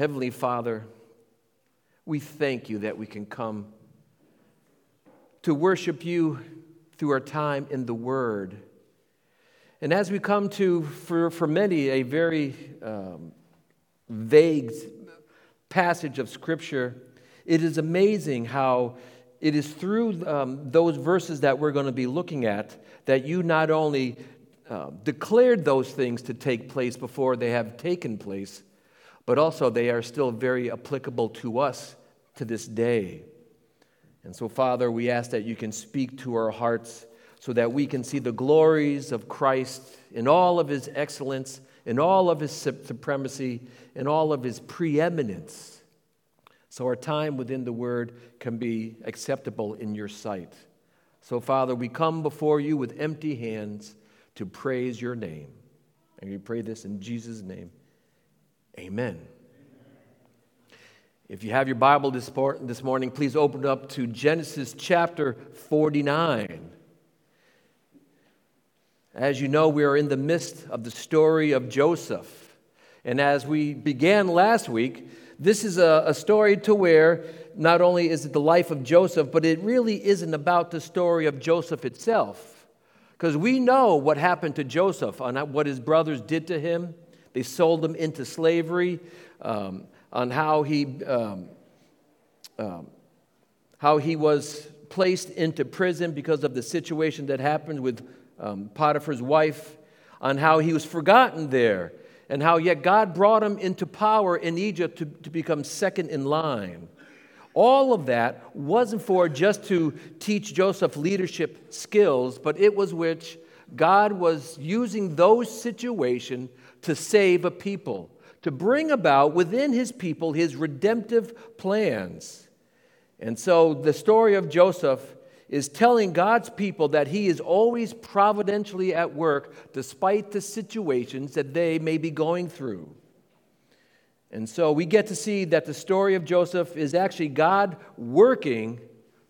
Heavenly Father, we thank you that we can come to worship you through our time in the Word. And as we come to, for, for many, a very um, vague passage of Scripture, it is amazing how it is through um, those verses that we're going to be looking at that you not only uh, declared those things to take place before they have taken place, but also they are still very applicable to us to this day. And so, Father, we ask that you can speak to our hearts so that we can see the glories of Christ in all of his excellence, in all of his supremacy, in all of his preeminence so our time within the Word can be acceptable in your sight. So, Father, we come before you with empty hands to praise your name. And we pray this in Jesus' name. Amen. If you have your Bible this, morning, please open up to Genesis chapter 49. As you know, we are in the midst of the story of Joseph. And as we began last week, this is a, a story to where not only is it the life of Joseph, but it really isn't about the story of Joseph itself. Because we know what happened to Joseph, and what his brothers did to him. They sold him into slavery, um, on how he, um, um, how he was placed into prison because of the situation that happened with um, Potiphar's wife, on how he was forgotten there and how yet God brought him into power in Egypt to, to become second in line. All of that wasn't for just to teach Joseph leadership skills, but it was which God was using those situations to save a people, to bring about within his people his redemptive plans. And so the story of Joseph is telling God's people that He is always providentially at work despite the situations that they may be going through. And so we get to see that the story of Joseph is actually God working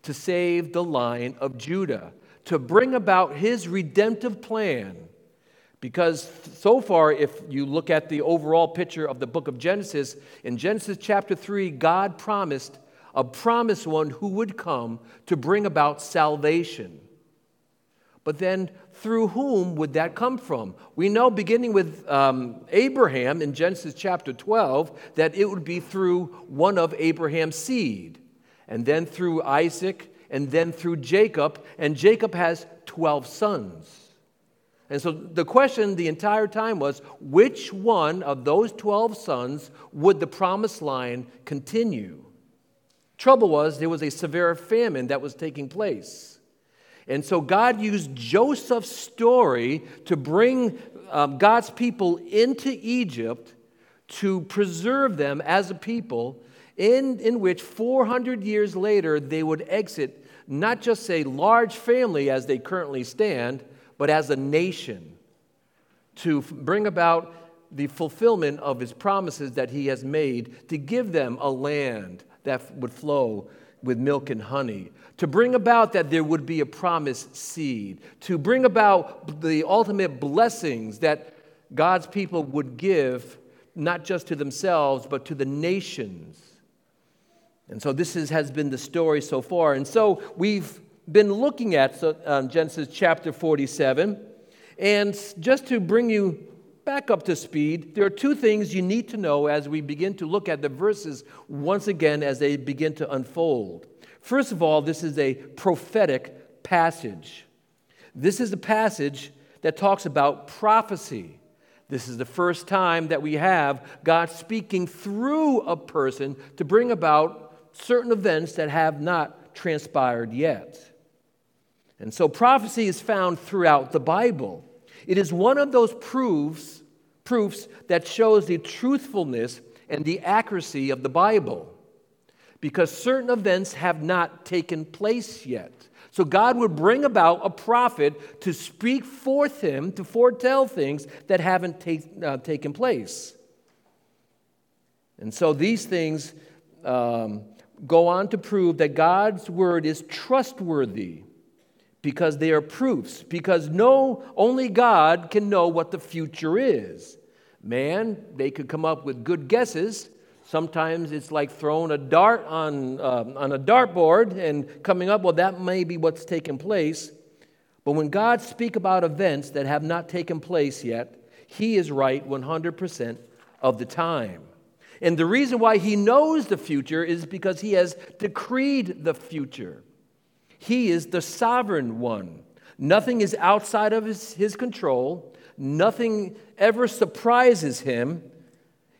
to save the line of Judah, to bring about His redemptive plan. Because so far, if you look at the overall picture of the book of Genesis, in Genesis chapter 3, God promised a promised one who would come to bring about salvation. But then, through whom would that come from? We know, beginning with um, Abraham in Genesis chapter 12, that it would be through one of Abraham's seed, and then through Isaac, and then through Jacob, and Jacob has 12 sons. And so the question the entire time was which one of those 12 sons would the promised line continue? Trouble was, there was a severe famine that was taking place. And so God used Joseph's story to bring um, God's people into Egypt to preserve them as a people, in, in which 400 years later they would exit not just a large family as they currently stand, but as a nation to bring about the fulfillment of his promises that he has made to give them a land, that would flow with milk and honey, to bring about that there would be a promised seed, to bring about the ultimate blessings that God's people would give, not just to themselves, but to the nations. And so this is, has been the story so far. And so we've been looking at so, um, Genesis chapter 47. And just to bring you back up to speed, there are two things you need to know as we begin to look at the verses once again as they begin to unfold. First of all, this is a prophetic passage. This is a passage that talks about prophecy. This is the first time that we have God speaking through a person to bring about certain events that have not transpired yet. And so prophecy is found throughout the Bible. It is one of those proofs, proofs that shows the truthfulness and the accuracy of the Bible because certain events have not taken place yet. So God would bring about a prophet to speak forth him, to foretell things that haven't take, uh, taken place. And so these things um, go on to prove that God's word is trustworthy because they are proofs, because no, only God can know what the future is. Man, they could come up with good guesses. Sometimes it's like throwing a dart on, uh, on a dartboard and coming up, well, that may be what's taken place. But when God speaks about events that have not taken place yet, He is right 100% of the time. And the reason why He knows the future is because He has decreed the future. He is the sovereign one. Nothing is outside of his, his control, nothing ever surprises Him.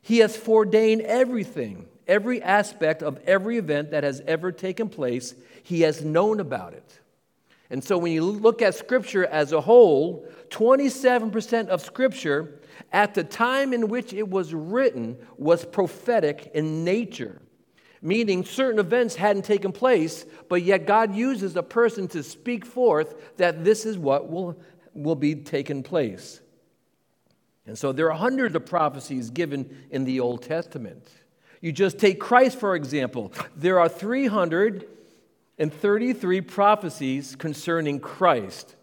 He has foreordained everything, every aspect of every event that has ever taken place, He has known about it. And so when you look at Scripture as a whole, 27% of Scripture at the time in which it was written was prophetic in nature, meaning certain events hadn't taken place, but yet God uses a person to speak forth that this is what will, will be taken place. And so there are hundreds of prophecies given in the Old Testament. You just take Christ, for example. There are 333 prophecies concerning Christ.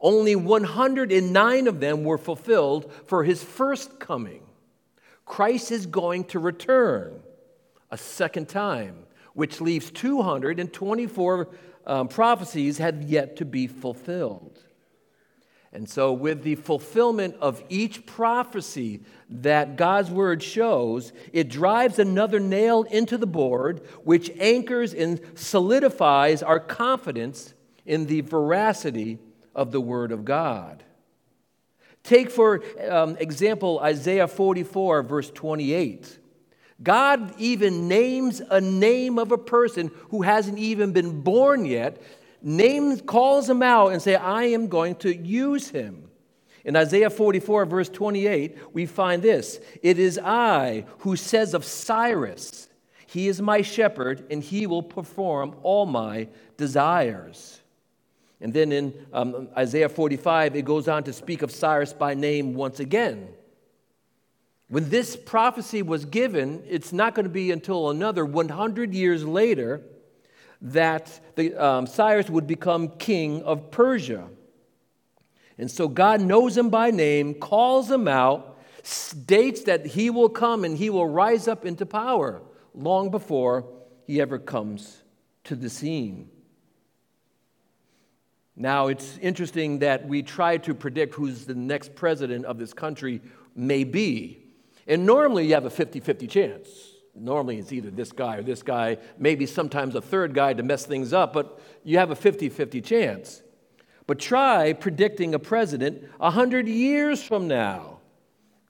Only 109 of them were fulfilled for his first coming. Christ is going to return a second time, which leaves 224 um, prophecies have yet to be fulfilled. And so, with the fulfillment of each prophecy that God's word shows, it drives another nail into the board, which anchors and solidifies our confidence in the veracity of the word of God. Take, for um, example, Isaiah 44, verse 28. God even names a name of a person who hasn't even been born yet names, calls him out and say, I am going to use him. In Isaiah 44, verse 28, we find this It is I who says of Cyrus, He is my shepherd, and he will perform all my desires. And then in um, Isaiah 45, it goes on to speak of Cyrus by name once again. When this prophecy was given, it's not going to be until another 100 years later that the, um, Cyrus would become king of Persia. And so God knows him by name, calls him out, states that he will come and he will rise up into power long before he ever comes to the scene. Now, it's interesting that we try to predict who's the next president of this country may be. And normally you have a 50 50 chance. Normally, it's either this guy or this guy, maybe sometimes a third guy to mess things up, but you have a 50 50 chance. But try predicting a president 100 years from now.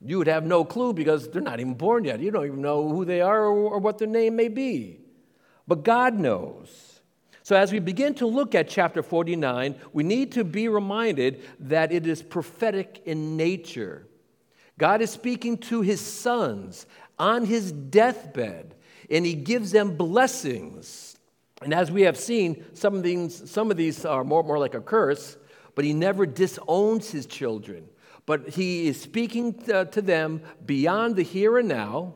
You would have no clue because they're not even born yet. You don't even know who they are or, or what their name may be. But God knows. So, as we begin to look at chapter 49, we need to be reminded that it is prophetic in nature. God is speaking to his sons on his deathbed, and he gives them blessings. And as we have seen, some of these, some of these are more, more like a curse, but he never disowns his children. But he is speaking to, to them beyond the here and now,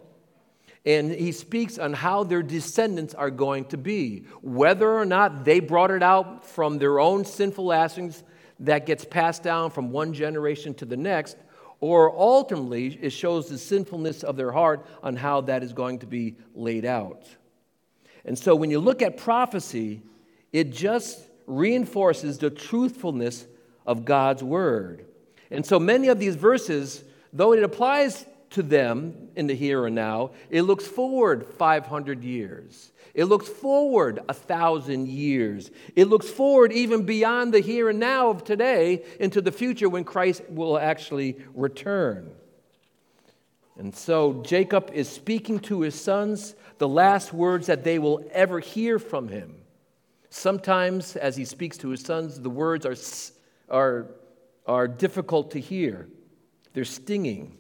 and he speaks on how their descendants are going to be. Whether or not they brought it out from their own sinful actions that gets passed down from one generation to the next, or ultimately, it shows the sinfulness of their heart on how that is going to be laid out. And so, when you look at prophecy, it just reinforces the truthfulness of God's word. And so, many of these verses, though it applies to them in the here and now, it looks forward 500 years. It looks forward a thousand years. It looks forward even beyond the here and now of today into the future when Christ will actually return. And so Jacob is speaking to his sons the last words that they will ever hear from him. Sometimes, as he speaks to his sons, the words are, are, are difficult to hear, they're stinging.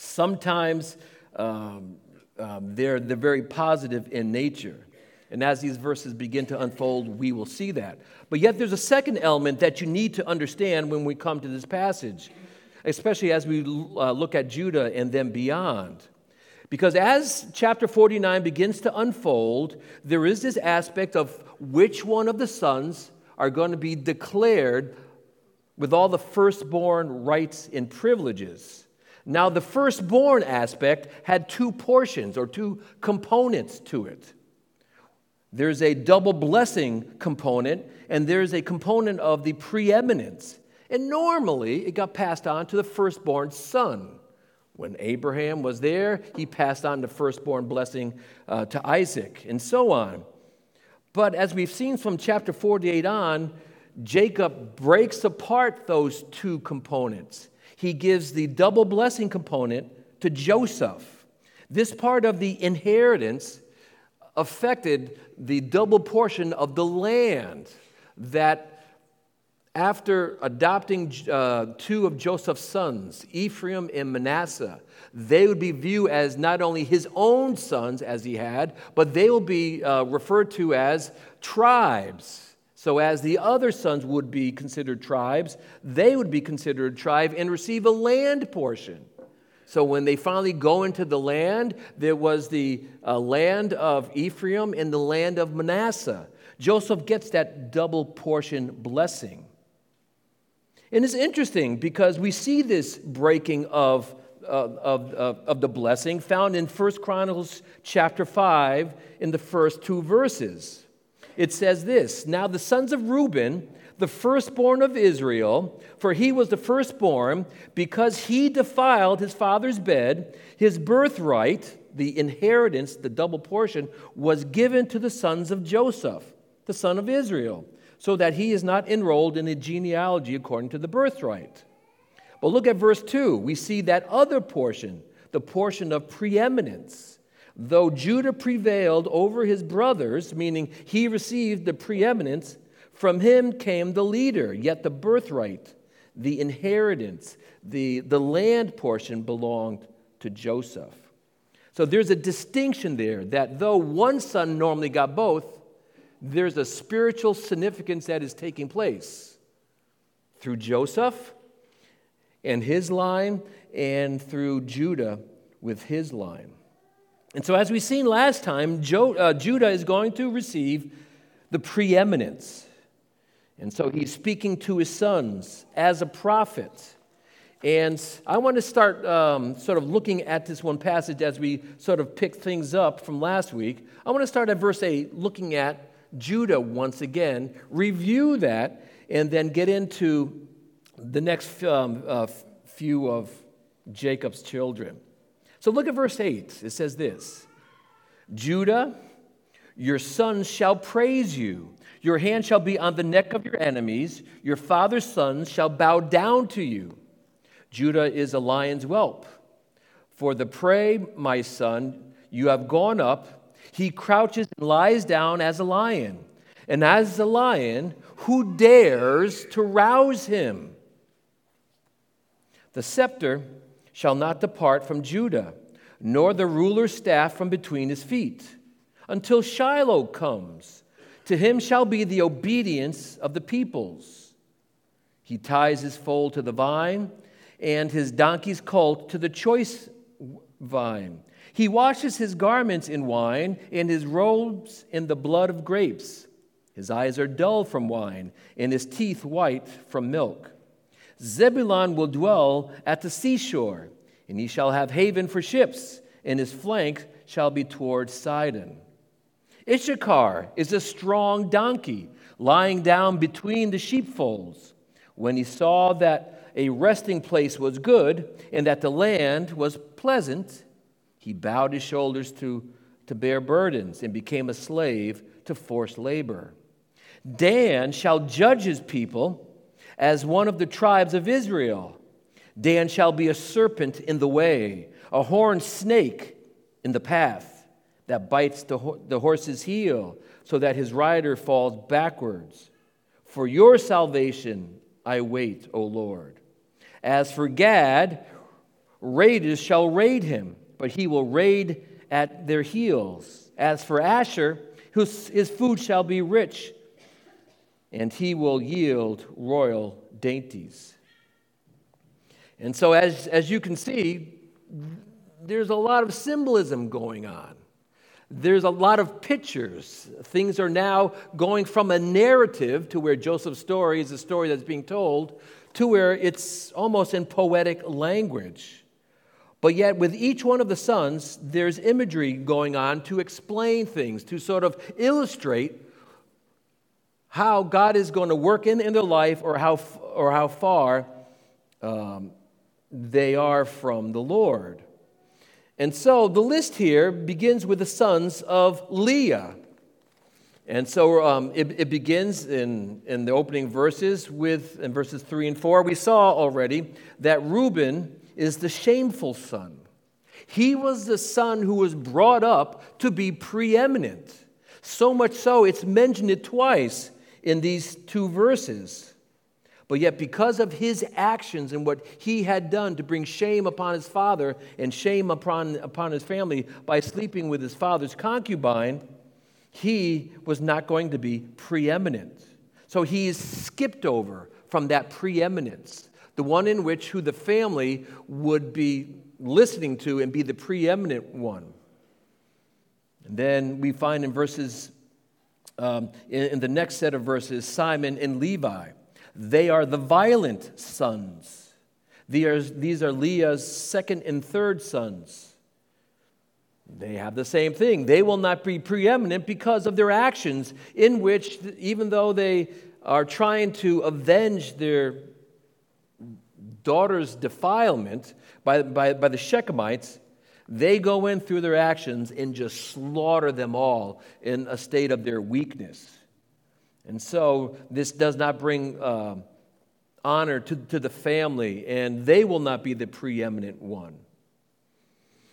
Sometimes um, um, they're, they're very positive in nature. And as these verses begin to unfold, we will see that. But yet, there's a second element that you need to understand when we come to this passage, especially as we uh, look at Judah and then beyond. Because as chapter 49 begins to unfold, there is this aspect of which one of the sons are going to be declared with all the firstborn rights and privileges. Now, the firstborn aspect had two portions or two components to it. There's a double blessing component, and there's a component of the preeminence. And normally, it got passed on to the firstborn son. When Abraham was there, he passed on the firstborn blessing uh, to Isaac, and so on. But as we've seen from chapter 48 on, Jacob breaks apart those two components. He gives the double blessing component to Joseph. This part of the inheritance affected the double portion of the land that after adopting uh, two of Joseph's sons, Ephraim and Manasseh, they would be viewed as not only his own sons as he had, but they will be uh, referred to as tribes. So, as the other sons would be considered tribes, they would be considered a tribe and receive a land portion. So, when they finally go into the land, there was the uh, land of Ephraim and the land of Manasseh. Joseph gets that double portion blessing. And it's interesting because we see this breaking of, uh, of, of, of the blessing found in 1 Chronicles chapter 5 in the first two verses. It says this Now the sons of Reuben, the firstborn of Israel, for he was the firstborn, because he defiled his father's bed, his birthright, the inheritance, the double portion, was given to the sons of Joseph, the son of Israel so that he is not enrolled in the genealogy according to the birthright. But look at verse 2. We see that other portion, the portion of preeminence. Though Judah prevailed over his brothers, meaning he received the preeminence, from him came the leader, yet the birthright, the inheritance, the, the land portion belonged to Joseph. So there's a distinction there that though one son normally got both, there's a spiritual significance that is taking place through Joseph and his line, and through Judah with his line. And so, as we've seen last time, jo- uh, Judah is going to receive the preeminence. And so he's speaking to his sons as a prophet. And I want to start um, sort of looking at this one passage as we sort of pick things up from last week. I want to start at verse 8, looking at Judah once again, review that, and then get into the next um, uh, few of Jacob's children. So look at verse 8. It says this Judah, your sons shall praise you. Your hand shall be on the neck of your enemies. Your father's sons shall bow down to you. Judah is a lion's whelp. For the prey, my son, you have gone up he crouches and lies down as a lion. And as a lion, who dares to rouse him? The scepter shall not depart from Judah, nor the ruler's staff from between his feet, until Shiloh comes. To him shall be the obedience of the peoples. He ties his foal to the vine, and his donkey's colt to the choice vine. He washes his garments in wine and his robes in the blood of grapes. His eyes are dull from wine and his teeth white from milk. Zebulun will dwell at the seashore, and he shall have haven for ships, and his flank shall be toward Sidon. Issachar is a strong donkey, lying down between the sheepfolds. When he saw that a resting place was good, and that the land was pleasant, he bowed his shoulders to, to bear burdens and became a slave to forced labor. Dan shall judge his people as one of the tribes of Israel. Dan shall be a serpent in the way, a horned snake in the path that bites the, ho- the horse's heel so that his rider falls backwards. For your salvation I wait, O Lord. As for Gad, raiders shall raid him but he will raid at their heels. As for Asher, his food shall be rich, and he will yield royal dainties. And so, as, as you can see, there's a lot of symbolism going on. There's a lot of pictures. Things are now going from a narrative to where Joseph's story is a story that's being told to where it's almost in poetic language. But yet, with each one of the sons, there's imagery going on to explain things, to sort of illustrate how God is going to work in, in their life or how, or how far um, they are from the Lord. And so the list here begins with the sons of Leah. And so um, it, it, begins in, in the opening verses with, in verses 3 and 4. We saw already that Reuben is the shameful son. He was the son who was brought up to be preeminent. So much so, it's mentioned it twice in these two verses. But yet, because of his actions and what he had done to bring shame upon his father and shame upon, upon his family by sleeping with his father's concubine, he was not going to be preeminent. So he is skipped over from that preeminence, the one in which who the family would be listening to and be the preeminent one. And then we find in verses, um, in, in the next set of verses, Simeon and Levi. They are the violent sons. These are, Leah's second and third sons. They have the same thing. They will not be preeminent because of their actions, in which, even though they are trying to avenge their daughter's defilement by, by, by the Shechemites, they go in through their actions and just slaughter them all in a state of their weakness. And so this does not bring uh, honor to, to the family, and they will not be the preeminent one.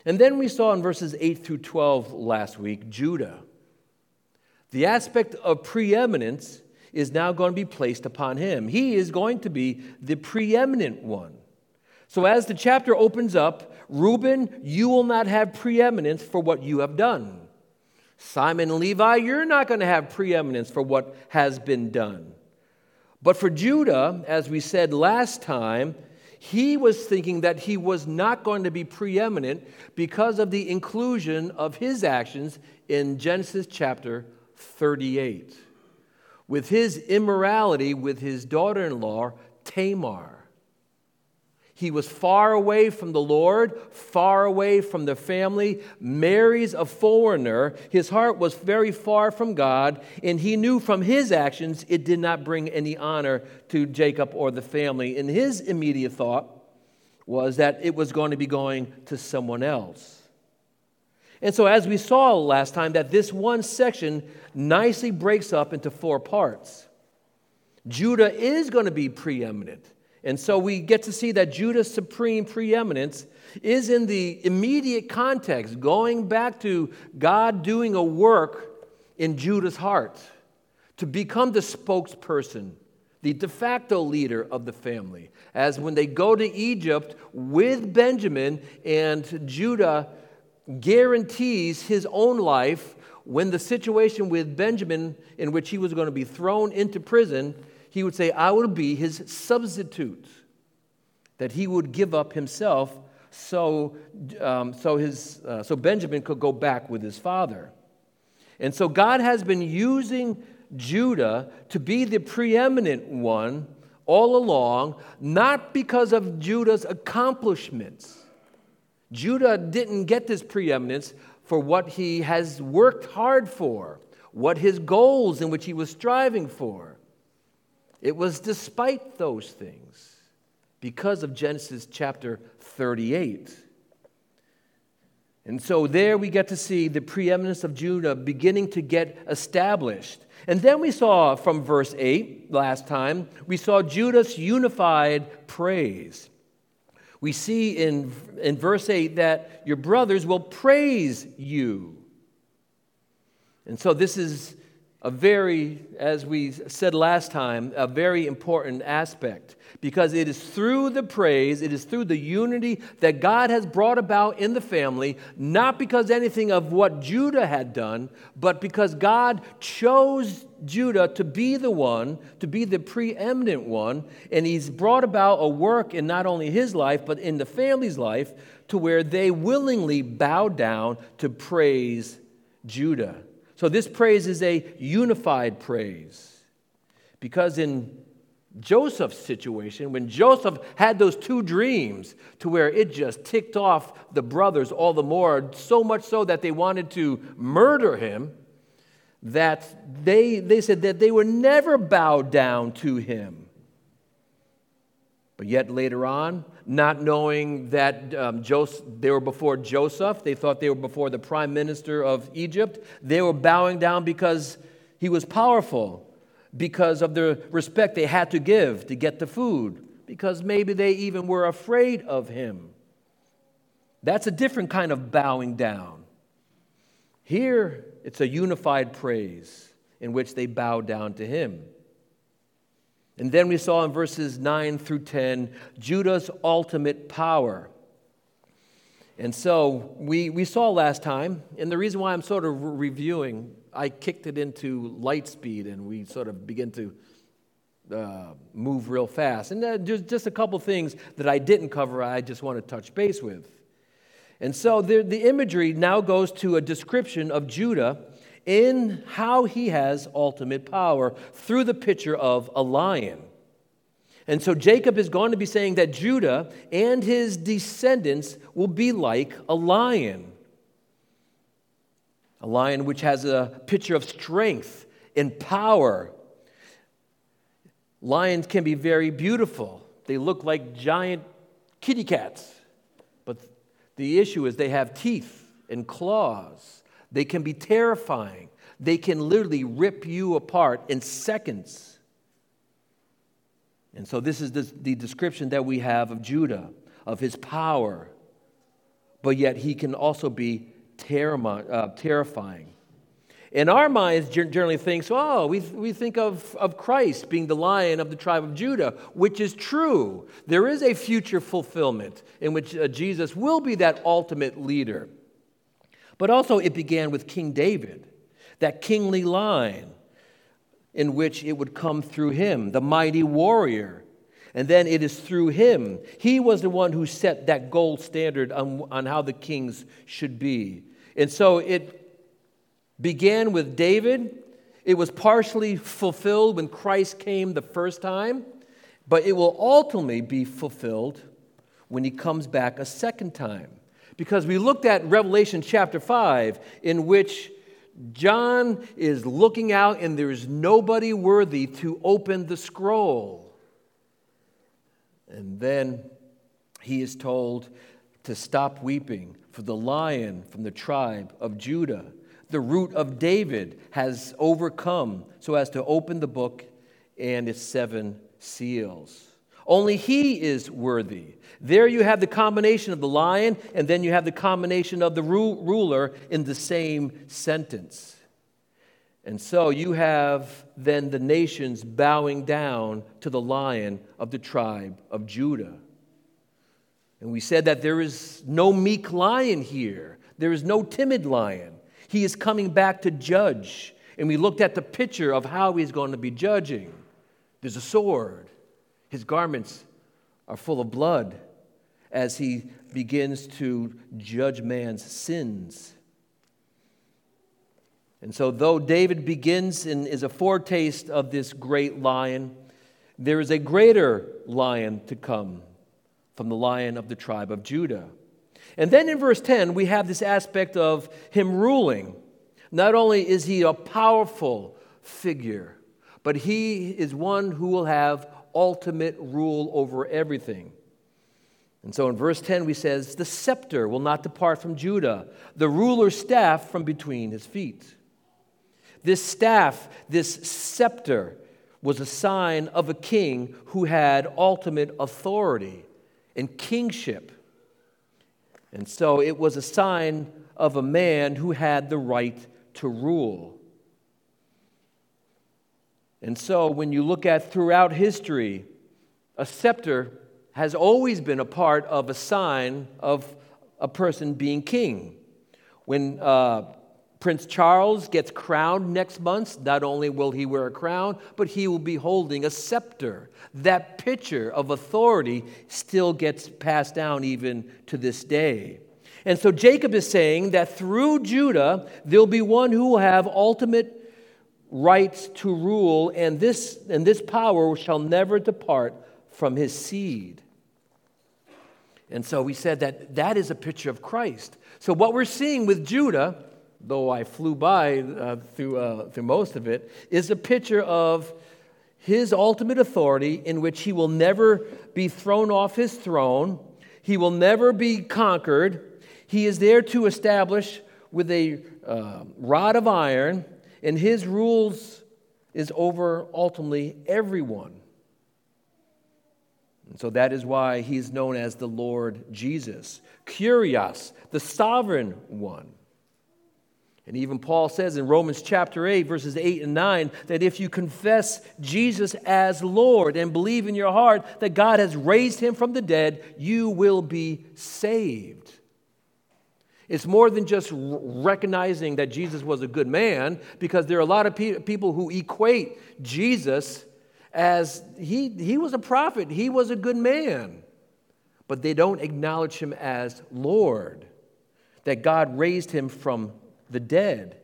And then we saw in verses 8 through 12 last week Judah. The aspect of preeminence is now going to be placed upon him. He is going to be the preeminent one. So as the chapter opens up, Reuben, you will not have preeminence for what you have done. Simeon Levi, you're not going to have preeminence for what has been done. But for Judah, as we said last time, he was thinking that he was not going to be preeminent because of the inclusion of his actions in Genesis chapter 38 with his immorality with his daughter in law, Tamar. He was far away from the Lord, far away from the family, marries a foreigner. His heart was very far from God, and he knew from his actions it did not bring any honor to Jacob or the family. And his immediate thought was that it was going to be going to someone else. And so, as we saw last time, that this one section nicely breaks up into four parts. Judah is going to be preeminent. And so we get to see that Judah's supreme preeminence is in the immediate context, going back to God doing a work in Judah's heart to become the spokesperson, the de facto leader of the family. As when they go to Egypt with Benjamin, and Judah guarantees his own life when the situation with Benjamin, in which he was going to be thrown into prison, he would say, I will be his substitute, that he would give up himself so, um, so, his, uh, so Benjamin could go back with his father. And so God has been using Judah to be the preeminent one all along, not because of Judah's accomplishments. Judah didn't get this preeminence for what he has worked hard for, what his goals in which he was striving for. It was despite those things, because of Genesis chapter 38. And so there we get to see the preeminence of Judah beginning to get established. And then we saw from verse 8 last time, we saw Judah's unified praise. We see in, in verse 8 that your brothers will praise you. And so this is a very, as we said last time, a very important aspect because it is through the praise, it is through the unity that God has brought about in the family, not because anything of what Judah had done, but because God chose Judah to be the one, to be the preeminent one, and he's brought about a work in not only his life, but in the family's life to where they willingly bow down to praise Judah. So this praise is a unified praise. Because in Joseph's situation when Joseph had those two dreams to where it just ticked off the brothers all the more, so much so that they wanted to murder him, that they, they said that they would never bow down to him. But yet later on, not knowing that um, Joseph, they were before Joseph, they thought they were before the prime minister of Egypt. They were bowing down because he was powerful, because of the respect they had to give to get the food, because maybe they even were afraid of him. That's a different kind of bowing down. Here, it's a unified praise in which they bow down to him. And then we saw in verses 9 through 10 Judah's ultimate power. And so we, we saw last time, and the reason why I'm sort of reviewing, I kicked it into light speed and we sort of begin to uh, move real fast. And uh, just, just a couple things that I didn't cover, I just want to touch base with. And so the, the imagery now goes to a description of Judah in how he has ultimate power through the picture of a lion. And so Jacob is going to be saying that Judah and his descendants will be like a lion. A lion which has a picture of strength and power. Lions can be very beautiful, they look like giant kitty cats. But the issue is they have teeth and claws. They can be terrifying. They can literally rip you apart in seconds. And so, this is the description that we have of Judah, of his power. But yet, he can also be uh, terrifying. In our minds, generally thinks, oh, we, we think of, of Christ being the lion of the tribe of Judah, which is true. There is a future fulfillment in which uh, Jesus will be that ultimate leader. But also, it began with King David, that kingly line in which it would come through him, the mighty warrior. And then it is through him. He was the one who set that gold standard on, on how the kings should be. And so it began with David. It was partially fulfilled when Christ came the first time, but it will ultimately be fulfilled when he comes back a second time. Because we looked at Revelation chapter 5, in which John is looking out and there's nobody worthy to open the scroll. And then he is told to stop weeping, for the lion from the tribe of Judah, the root of David, has overcome so as to open the book and its seven seals. Only he is worthy. There you have the combination of the lion, and then you have the combination of the ru- ruler in the same sentence. And so you have then the nations bowing down to the lion of the tribe of Judah. And we said that there is no meek lion here, there is no timid lion. He is coming back to judge. And we looked at the picture of how he's going to be judging. There's a sword, his garments are full of blood as he begins to judge man's sins. And so, though David begins and is a foretaste of this great lion, there is a greater lion to come from the lion of the tribe of Judah. And then in verse 10, we have this aspect of him ruling. Not only is he a powerful figure, but he is one who will have ultimate rule over everything. And so in verse 10, we says, The scepter will not depart from Judah, the ruler's staff from between his feet. This staff, this scepter, was a sign of a king who had ultimate authority and kingship. And so it was a sign of a man who had the right to rule. And so when you look at throughout history, a scepter has always been a part of a sign of a person being king. When uh, Prince Charles gets crowned next month, not only will he wear a crown, but he will be holding a scepter. That picture of authority still gets passed down even to this day. And so Jacob is saying that through Judah, there'll be one who will have ultimate rights to rule, and this, and this power shall never depart from his seed. And so we said that that is a picture of Christ. So what we're seeing with Judah, though I flew by uh, through, uh, through most of it, is a picture of his ultimate authority in which he will never be thrown off his throne, he will never be conquered. He is there to establish with a uh, rod of iron, and his rules is over ultimately everyone. And so that is why he's known as the Lord Jesus. Kyrios, the sovereign one. And even Paul says in Romans chapter 8, verses 8 and 9, that if you confess Jesus as Lord and believe in your heart that God has raised him from the dead, you will be saved. It's more than just recognizing that Jesus was a good man, because there are a lot of pe- people who equate Jesus as he, he was a prophet, he was a good man, but they don't acknowledge him as Lord, that God raised him from the dead.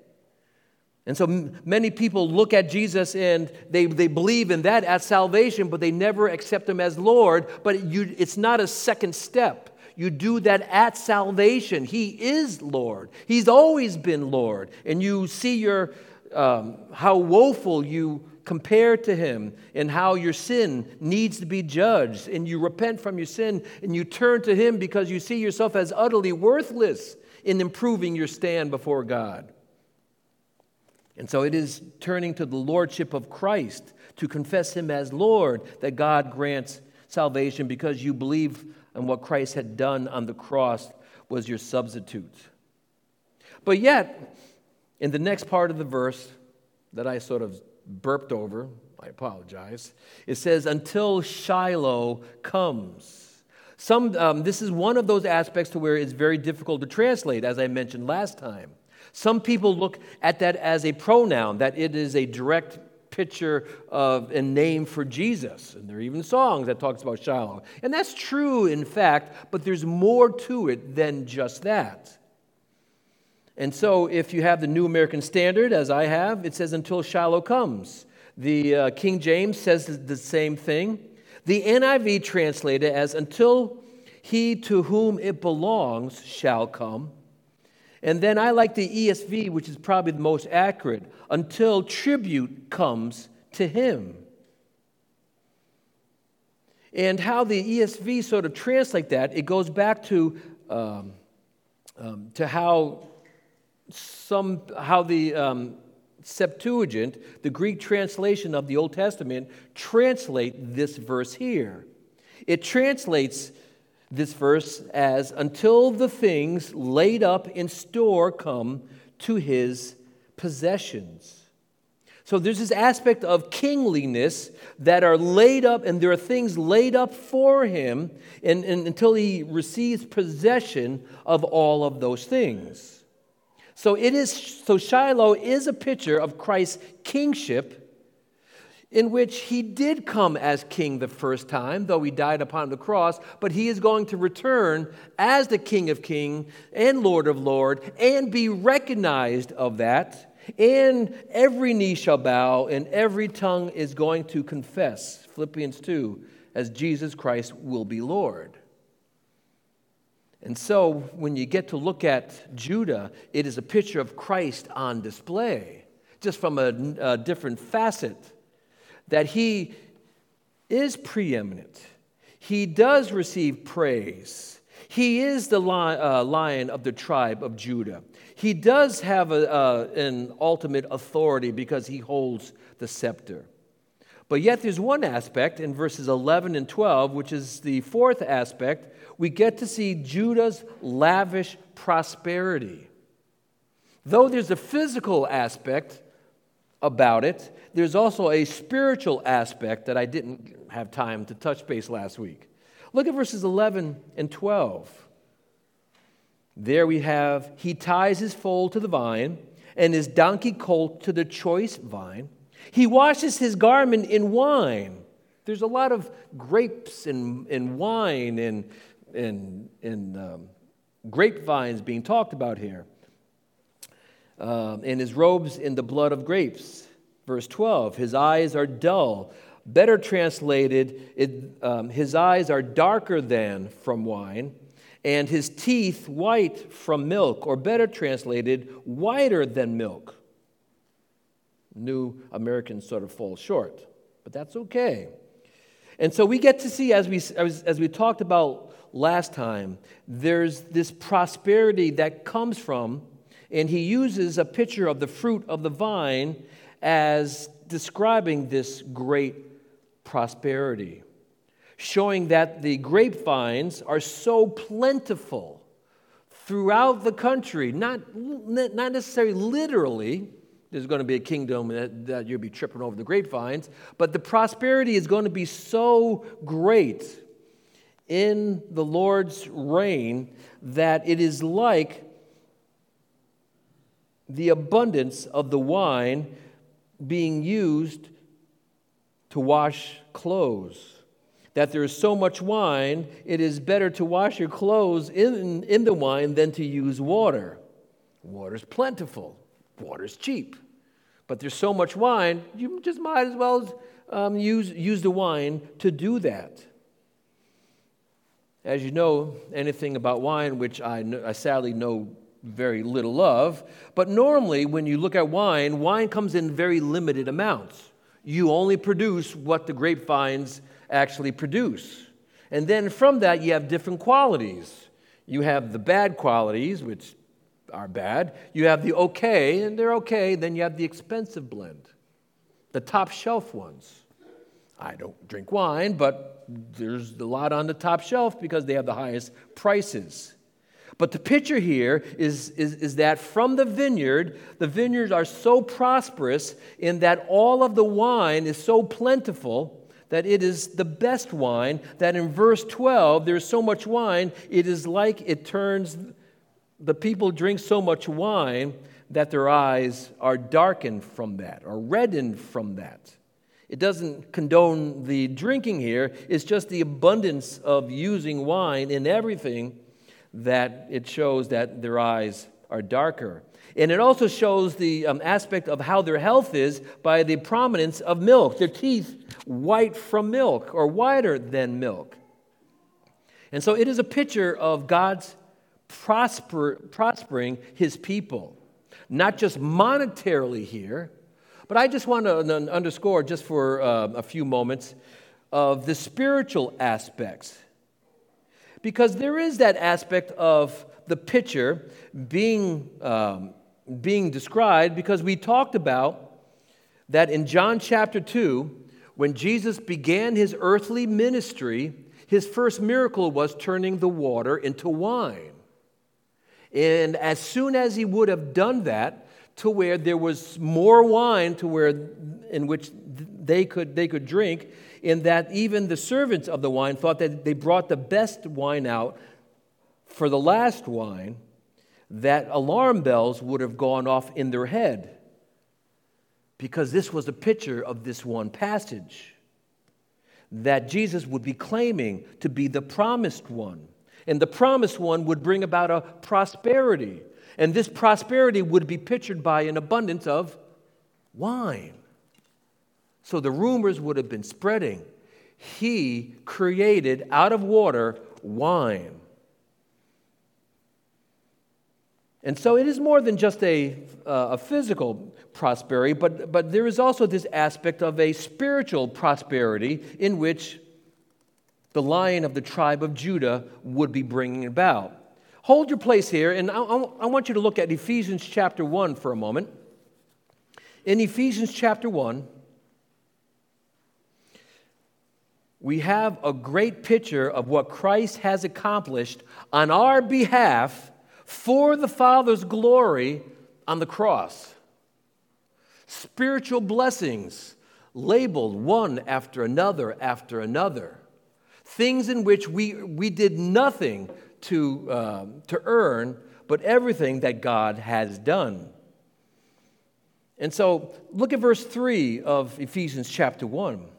And so many people look at Jesus and they, they believe in that as salvation, but they never accept him as Lord. But you, it's not a second step. You do that at salvation. He is Lord. He's always been Lord. And you see your, um, how woeful you compare to him and how your sin needs to be judged. And you repent from your sin and you turn to him because you see yourself as utterly worthless in improving your stand before God. And so it is turning to the Lordship of Christ to confess Him as Lord that God grants salvation because you believe in what Christ had done on the cross was your substitute. But yet, in the next part of the verse that I sort of burped over, I apologize, it says, Until Shiloh comes. Some, um, this is one of those aspects to where it's very difficult to translate, as I mentioned last time. Some people look at that as a pronoun, that it is a direct picture of a name for Jesus. And there are even songs that talks about Shiloh. And that's true, in fact, but there's more to it than just that. And so if you have the New American Standard, as I have, it says, until Shiloh comes. The uh, King James says the same thing. The NIV translated as until he to whom it belongs shall come. And then I like the ESV, which is probably the most accurate, until tribute comes to him. And how the ESV sort of translate that, it goes back to, um, um, to how some how the um, Septuagint, the Greek translation of the Old Testament, translate this verse here. It translates this verse as until the things laid up in store come to his possessions. So there's this aspect of kingliness that are laid up, and there are things laid up for him and, and until he receives possession of all of those things. So it is so Shiloh is a picture of Christ's kingship in which he did come as king the first time, though he died upon the cross, but he is going to return as the King of King and Lord of Lord and be recognized of that. And every knee shall bow and every tongue is going to confess, Philippians 2, as Jesus Christ will be Lord. And so when you get to look at Judah, it is a picture of Christ on display, just from a, a different facet, that he is preeminent. He does receive praise. He is the uh, lion of the tribe of Judah. He does have a, uh, an ultimate authority because he holds the scepter. But yet, there's one aspect in verses 11 and 12, which is the fourth aspect, we get to see Judah's lavish prosperity. Though there's a physical aspect about it, there's also a spiritual aspect that I didn't have time to touch base last week. Look at verses 11 and 12. There we have, he ties his foal to the vine and his donkey colt to the choice vine. He washes his garment in wine. There's a lot of grapes and, and wine and and, and um, grapevines being talked about here, um, and his robes in the blood of grapes. Verse 12, his eyes are dull. Better translated, it, um, his eyes are darker than from wine, and his teeth white from milk, or better translated, whiter than milk. New Americans sort of fall short, but that's okay. And so we get to see, as we, as, as we talked about last time, there's this prosperity that comes from, and he uses a picture of the fruit of the vine as describing this great prosperity, showing that the grapevines are so plentiful throughout the country, not, not necessarily literally. There's going to be a kingdom that, that you'll be tripping over the grapevines, but the prosperity is going to be so great in the Lord's reign that it is like the abundance of the wine being used to wash clothes. That there is so much wine, it is better to wash your clothes in, in the wine than to use water. Water's plentiful, water's cheap. But there's so much wine, you just might as well um, use, use the wine to do that. As you know, anything about wine, which I, I sadly know very little of. But normally, when you look at wine, wine comes in very limited amounts. You only produce what the grapevines actually produce. And then from that, you have different qualities. You have the bad qualities, which are bad. You have the okay, and they're okay. Then you have the expensive blend, the top shelf ones. I don't drink wine, but there's a lot on the top shelf because they have the highest prices. But the picture here is, is, is that from the vineyard, the vineyards are so prosperous in that all of the wine is so plentiful that it is the best wine, that in verse 12, there's so much wine, it is like it turns, the people drink so much wine that their eyes are darkened from that, or reddened from that. It doesn't condone the drinking here, it's just the abundance of using wine in everything that it shows that their eyes are darker. And it also shows the um, aspect of how their health is by the prominence of milk, their teeth white from milk or whiter than milk. And so it is a picture of God's prosper, prospering his people, not just monetarily here, but I just want to underscore, just for uh, a few moments, of the spiritual aspects because there is that aspect of the picture being, um, being described because we talked about that in John chapter 2, when Jesus began his earthly ministry, his first miracle was turning the water into wine. And as soon as he would have done that, to where there was more wine to where in which they could, they could drink, in that even the servants of the wine thought that they brought the best wine out for the last wine, that alarm bells would have gone off in their head because this was a picture of this one passage that Jesus would be claiming to be the promised one. And the promised one would bring about a prosperity. And this prosperity would be pictured by an abundance of wine. So the rumors would have been spreading. He created out of water wine. And so it is more than just a, uh, a physical prosperity, but, but there is also this aspect of a spiritual prosperity in which the lion of the tribe of Judah would be bringing about. Hold your place here, and I, I want you to look at Ephesians chapter 1 for a moment. In Ephesians chapter 1, we have a great picture of what Christ has accomplished on our behalf for the Father's glory on the cross. Spiritual blessings labeled one after another after another. Things in which we, we did nothing to, uh, to earn, but everything that God has done. And so look at verse 3 of Ephesians chapter 1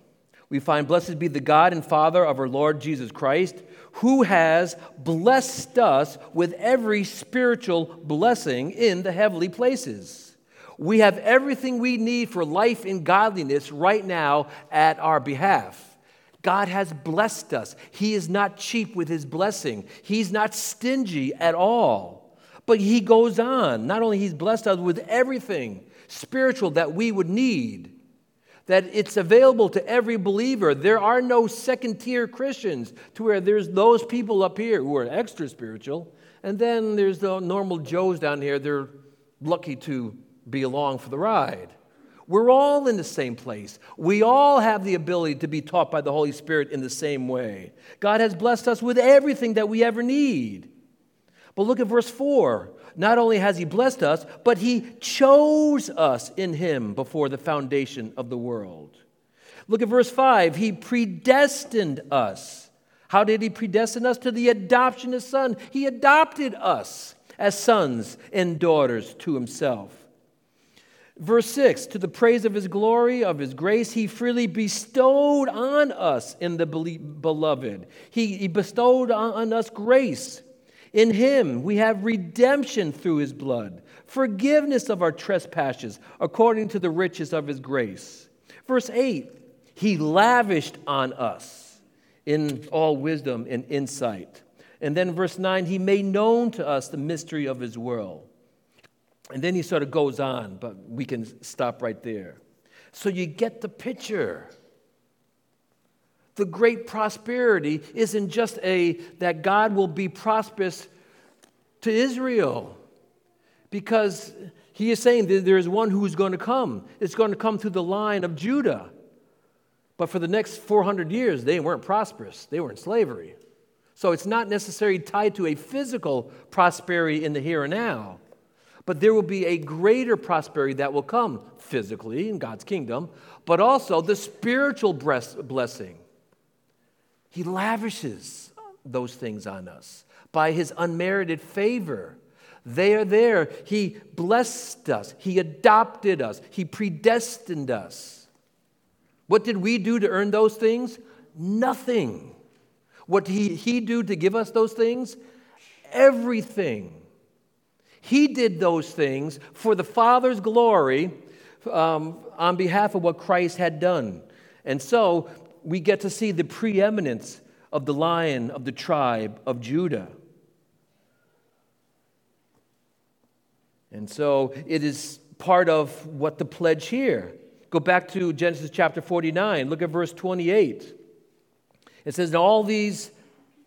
we find, Blessed be the God and Father of our Lord Jesus Christ, who has blessed us with every spiritual blessing in the heavenly places. We have everything we need for life and godliness right now at our behalf. God has blessed us. He is not cheap with his blessing. He's not stingy at all. But he goes on. Not only he's blessed us with everything spiritual that we would need, that it's available to every believer. There are no second tier Christians to where there's those people up here who are extra spiritual, and then there's the normal Joes down here. They're lucky to be along for the ride. We're all in the same place. We all have the ability to be taught by the Holy Spirit in the same way. God has blessed us with everything that we ever need. But look at verse 4. Not only has He blessed us, but He chose us in Him before the foundation of the world. Look at verse 5. He predestined us. How did He predestine us? To the adoption of Son. He adopted us as sons and daughters to Himself. Verse 6 To the praise of his glory, of his grace, he freely bestowed on us in the beloved. He, he bestowed on us grace. In him we have redemption through his blood, forgiveness of our trespasses according to the riches of his grace. Verse 8 He lavished on us in all wisdom and insight. And then verse 9 He made known to us the mystery of his will and then he sort of goes on, but we can stop right there. So you get the picture. The great prosperity isn't just a that God will be prosperous to Israel, because he is saying that there is one who is going to come. It's going to come through the line of Judah. But for the next 400 years, they weren't prosperous, they were in slavery. So it's not necessarily tied to a physical prosperity in the here and now. But there will be a greater prosperity that will come physically in God's kingdom, but also the spiritual blessing. He lavishes those things on us by his unmerited favor. They are there. He blessed us, he adopted us, he predestined us. What did we do to earn those things? Nothing. What did he, do to give us those things? Everything. He did those things for the Father's glory um, on behalf of what Christ had done. And so we get to see the preeminence of the lion of the tribe of Judah. And so it is part of what the pledge here. Go back to Genesis chapter 49, look at verse 28. It says, Now all these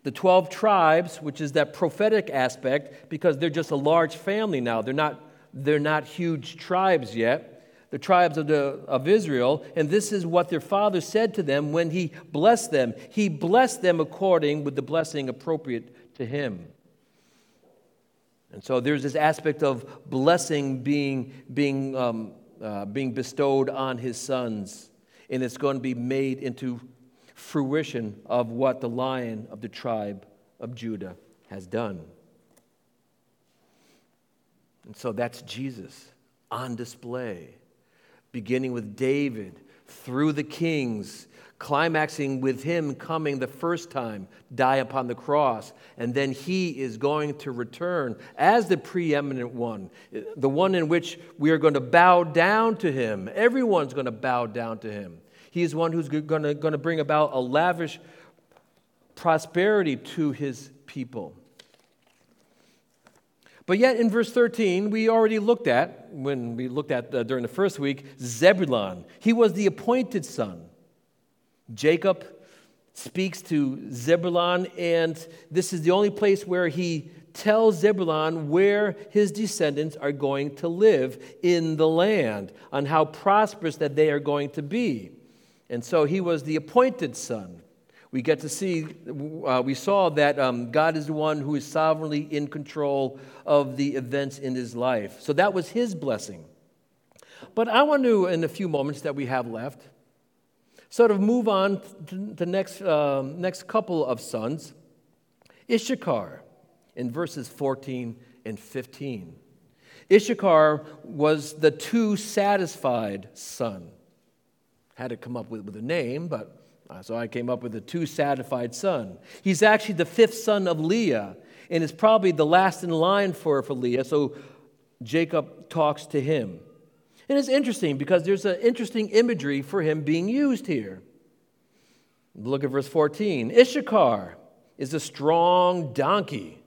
the 12 tribes, which is that prophetic aspect, because they're just a large family now. They're not, they're not huge tribes yet. The tribes of, the, of Israel. And this is what their father said to them when he blessed them. He blessed them according with the blessing appropriate to him. And so there's this aspect of blessing being, being, um, uh, being bestowed on his sons. And it's going to be made into fruition of what the lion of the tribe of Judah has done. And so that's Jesus on display, beginning with David, through the kings, climaxing with him coming the first time, die upon the cross, and then he is going to return as the preeminent one, the one in which we are going to bow down to him. Everyone's going to bow down to him. He is one who's going to, going to bring about a lavish prosperity to his people. But yet, in verse 13, we already looked at, when we looked at uh, during the first week, Zebulon. He was the appointed son. Jacob speaks to Zebulon, and this is the only place where he tells Zebulon where his descendants are going to live in the land, on how prosperous that they are going to be. And so he was the appointed son. We get to see, uh, we saw that um, God is the one who is sovereignly in control of the events in his life. So that was his blessing. But I want to, in the few moments that we have left, sort of move on to the next, uh, next couple of sons. Issachar in verses 14 and 15. Issachar was the too satisfied son had to come up with, with a name, but Uh, so I came up with the too satisfied son. He's actually the fifth son of Leah, and is probably the last in line for, for Leah, so Jacob talks to him. And it's interesting because there's an interesting imagery for him being used here. Look at verse 14. Issachar is a strong donkey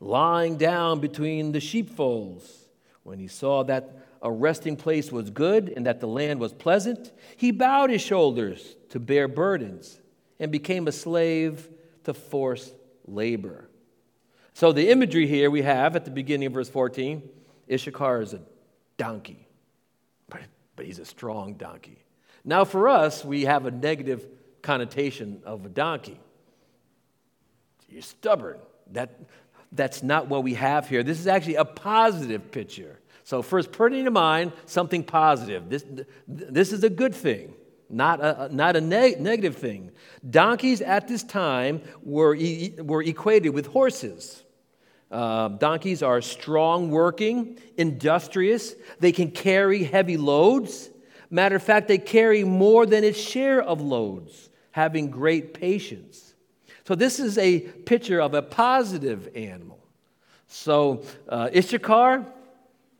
lying down between the sheepfolds. When he saw that a resting place was good and that the land was pleasant, he bowed his shoulders to bear burdens and became a slave to forced labor. So, the imagery here we have at the beginning of verse 14 Issachar is a donkey, but, but he's a strong donkey. Now, for us, we have a negative connotation of a donkey. You're stubborn. That, that's not what we have here. This is actually a positive picture. So, first, putting to mind something positive. This, this is a good thing, not a, not a neg- negative thing. Donkeys at this time were, e- were equated with horses. Uh, donkeys are strong working, industrious, they can carry heavy loads. Matter of fact, they carry more than its share of loads, having great patience. So, this is a picture of a positive animal. So, uh, Issachar,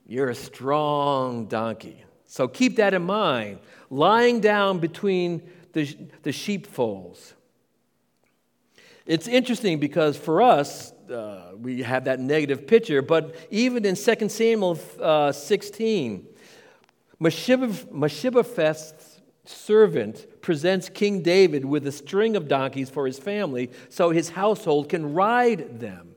you're a strong donkey. So keep that in mind. Lying down between the, the sheepfolds. It's interesting because for us, uh, we have that negative picture, but even in 2 Samuel uh, 16, Mephibosheth's servant presents King David with a string of donkeys for his family so his household can ride them.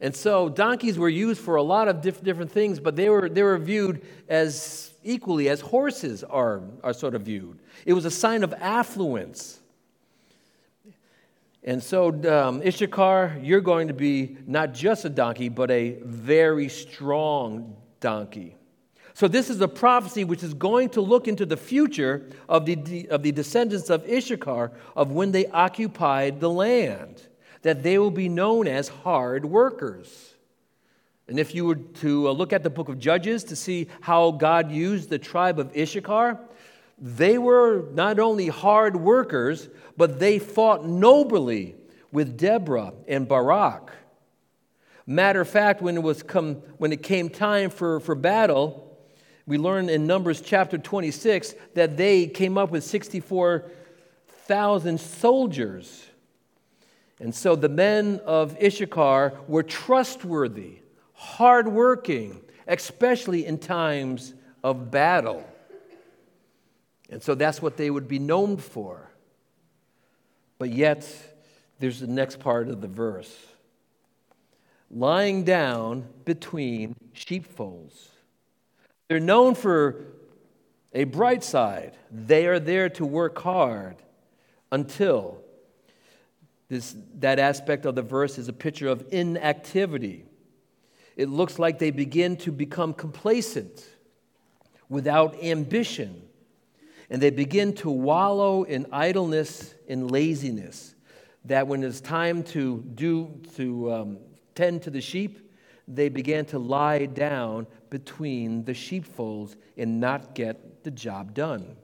And so donkeys were used for a lot of diff- different things, but they were, they were viewed as equally as horses are, are sort of viewed. It was a sign of affluence. And so, um, Issachar, you're going to be not just a donkey, but a very strong donkey. So, this is a prophecy which is going to look into the future of the, of the descendants of Issachar of when they occupied the land that they will be known as hard workers. And if you were to uh, look at the book of Judges to see how God used the tribe of Issachar, they were not only hard workers, but they fought nobly with Deborah and Barak. Matter of fact, when it, was come, when it came time for, for battle, we learn in Numbers chapter 26 that they came up with 64,000 soldiers and so the men of Issachar were trustworthy, hardworking, especially in times of battle. And so that's what they would be known for. But yet, there's the next part of the verse lying down between sheepfolds. They're known for a bright side. They are there to work hard until this, that aspect of the verse is a picture of inactivity. It looks like they begin to become complacent without ambition, and they begin to wallow in idleness and laziness. That when it's time to do to um, tend to the sheep, they began to lie down between the sheepfolds and not get the job done.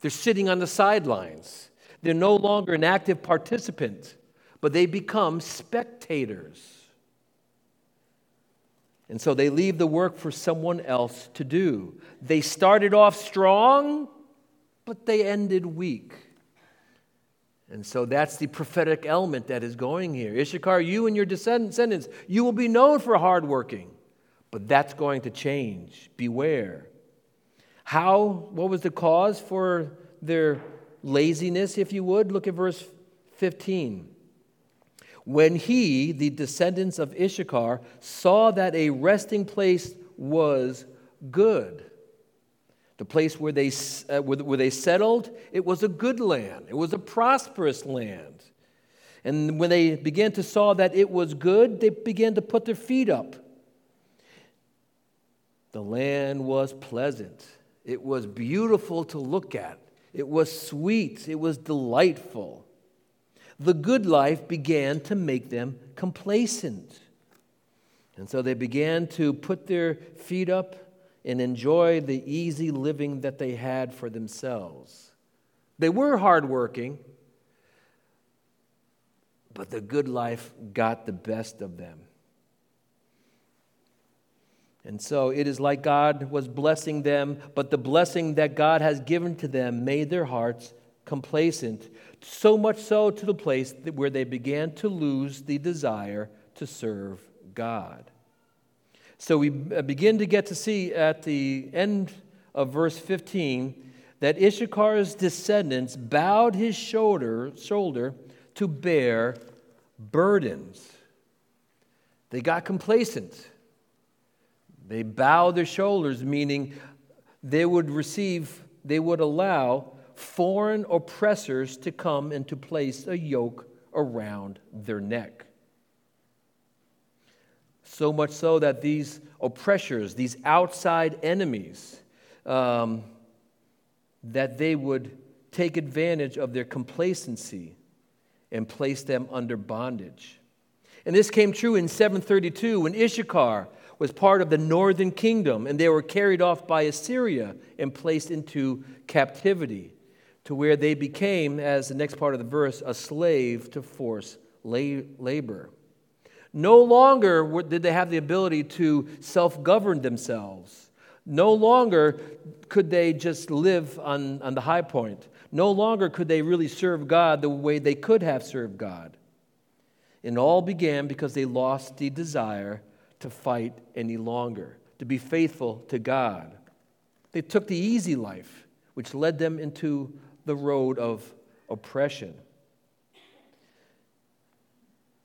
They're sitting on the sidelines. They're no longer an active participant, but they become spectators. And so they leave the work for someone else to do. They started off strong, but they ended weak. And so that's the prophetic element that is going here. Issachar, you and your descendants, you will be known for hardworking, but that's going to change. Beware. How, what was the cause for their laziness, if you would. Look at verse 15. When he, the descendants of Issachar, saw that a resting place was good, the place where they, uh, where, where they settled, it was a good land, it was a prosperous land. And when they began to saw that it was good, they began to put their feet up. The land was pleasant. It was beautiful to look at. It was sweet, it was delightful. The good life began to make them complacent. And so they began to put their feet up and enjoy the easy living that they had for themselves. They were hardworking, but the good life got the best of them. And so it is like God was blessing them, but the blessing that God has given to them made their hearts complacent, so much so to the place where they began to lose the desire to serve God. So we uh, begin to get to see at the end of verse 15 that Issachar's descendants bowed his shoulder, shoulder to bear burdens. They got complacent. They bowed their shoulders, meaning they would receive, they would allow foreign oppressors to come and to place a yoke around their neck. So much so that these oppressors, these outside enemies, um, that they would take advantage of their complacency and place them under bondage. And this came true in 732 when Issachar was part of the northern kingdom and they were carried off by Assyria and placed into captivity to where they became, as the next part of the verse, a slave to forced labor. No longer did they have the ability to self govern themselves. No longer could they just live on, on the high point. No longer could they really serve God the way they could have served God. It all began because they lost the desire to fight any longer, to be faithful to God. They took the easy life, which led them into the road of oppression.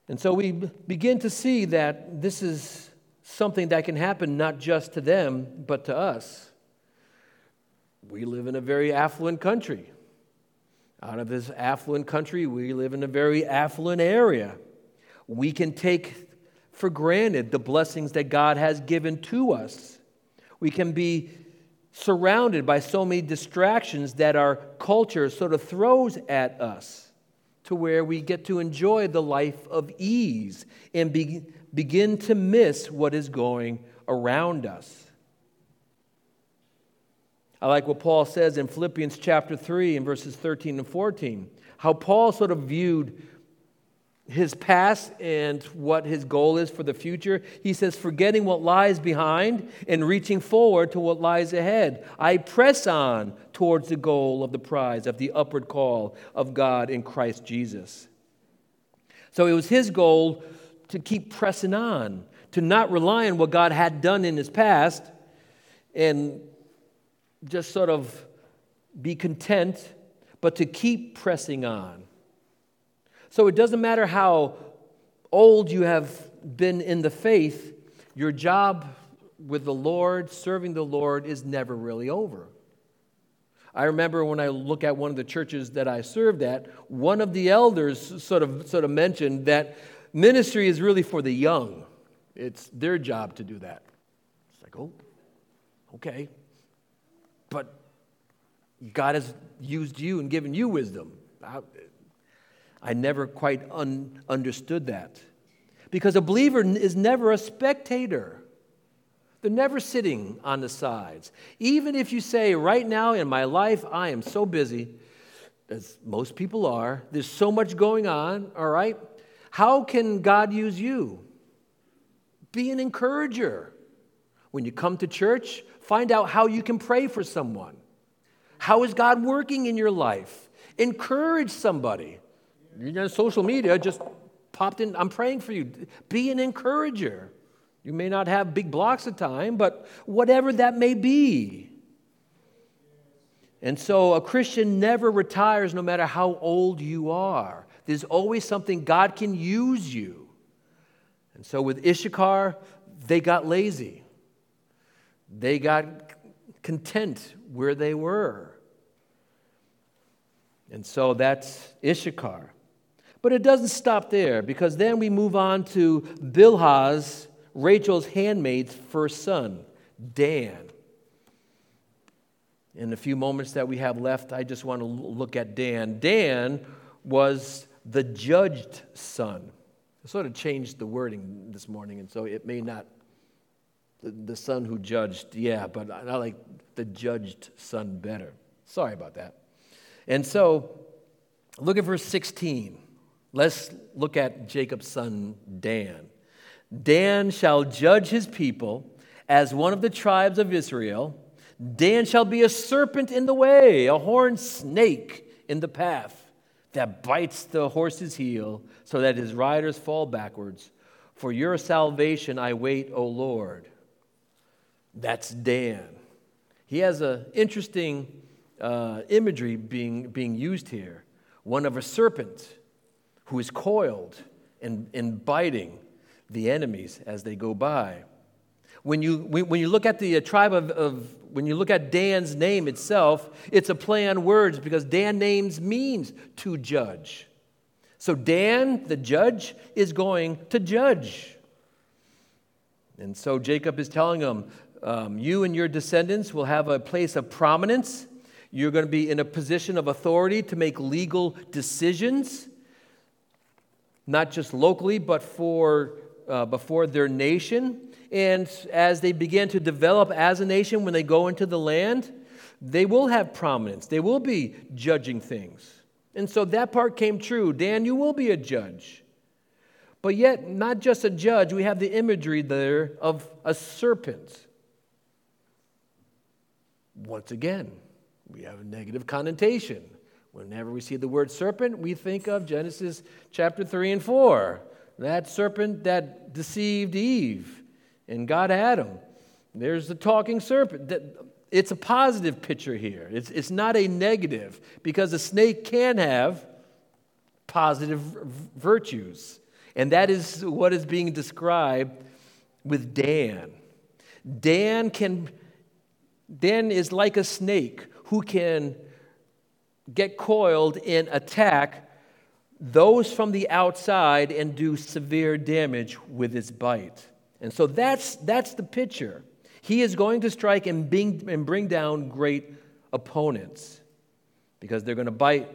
And so we begin to see that this is something that can happen not just to them, but to us. We live in a very affluent country. Out of this affluent country, we live in a very affluent area. We can take for granted the blessings that God has given to us. We can be surrounded by so many distractions that our culture sort of throws at us to where we get to enjoy the life of ease and be, begin to miss what is going around us. I like what Paul says in Philippians chapter 3 and verses 13 and 14. How Paul sort of viewed his past and what his goal is for the future. He says, forgetting what lies behind and reaching forward to what lies ahead. I press on towards the goal of the prize of the upward call of God in Christ Jesus. So it was his goal to keep pressing on, to not rely on what God had done in his past and just sort of be content, but to keep pressing on so it doesn't matter how old you have been in the faith, your job with the Lord, serving the Lord, is never really over. I remember when I look at one of the churches that I served at, one of the elders sort of, sort of mentioned that ministry is really for the young. It's their job to do that. It's like, oh, okay. But God has used you and given you wisdom. I never quite un- understood that. Because a believer is never a spectator. They're never sitting on the sides. Even if you say, right now in my life, I am so busy, as most people are, there's so much going on, all right? How can God use you? Be an encourager. When you come to church, find out how you can pray for someone. How is God working in your life? Encourage somebody. You know, social media just popped in. I'm praying for you. Be an encourager. You may not have big blocks of time, but whatever that may be. And so a Christian never retires no matter how old you are. There's always something God can use you. And so with Issachar, they got lazy. They got content where they were. And so that's Issachar. But it doesn't stop there because then we move on to Bilhah's, Rachel's handmaid's first son, Dan. In the few moments that we have left, I just want to look at Dan. Dan was the judged son. I sort of changed the wording this morning, and so it may not, the, the son who judged, yeah, but I like the judged son better. Sorry about that. And so, look at verse 16. Let's look at Jacob's son Dan. Dan shall judge his people as one of the tribes of Israel. Dan shall be a serpent in the way, a horned snake in the path that bites the horse's heel so that his riders fall backwards. For your salvation I wait, O Lord. That's Dan. He has an interesting uh, imagery being, being used here one of a serpent who is coiled and, and biting the enemies as they go by. When you, when you look at the uh, tribe of, of, when you look at Dan's name itself, it's a play on words because Dan names means to judge. So Dan, the judge, is going to judge. And so Jacob is telling him, um, You and your descendants will have a place of prominence. You're going to be in a position of authority to make legal decisions, not just locally, but for, uh, before their nation. And as they begin to develop as a nation, when they go into the land, they will have prominence. They will be judging things. And so that part came true. Dan, you will be a judge. But yet, not just a judge, we have the imagery there of a serpent. Once again, we have a negative connotation. Whenever we see the word serpent, we think of Genesis chapter 3 and 4. That serpent that deceived Eve and God Adam. There's the talking serpent. It's a positive picture here. It's, it's not a negative because a snake can have positive virtues. And that is what is being described with Dan. Dan can Dan is like a snake who can get coiled and attack those from the outside and do severe damage with its bite. And so that's, that's the picture. He is going to strike and bring, and bring down great opponents because they're going to bite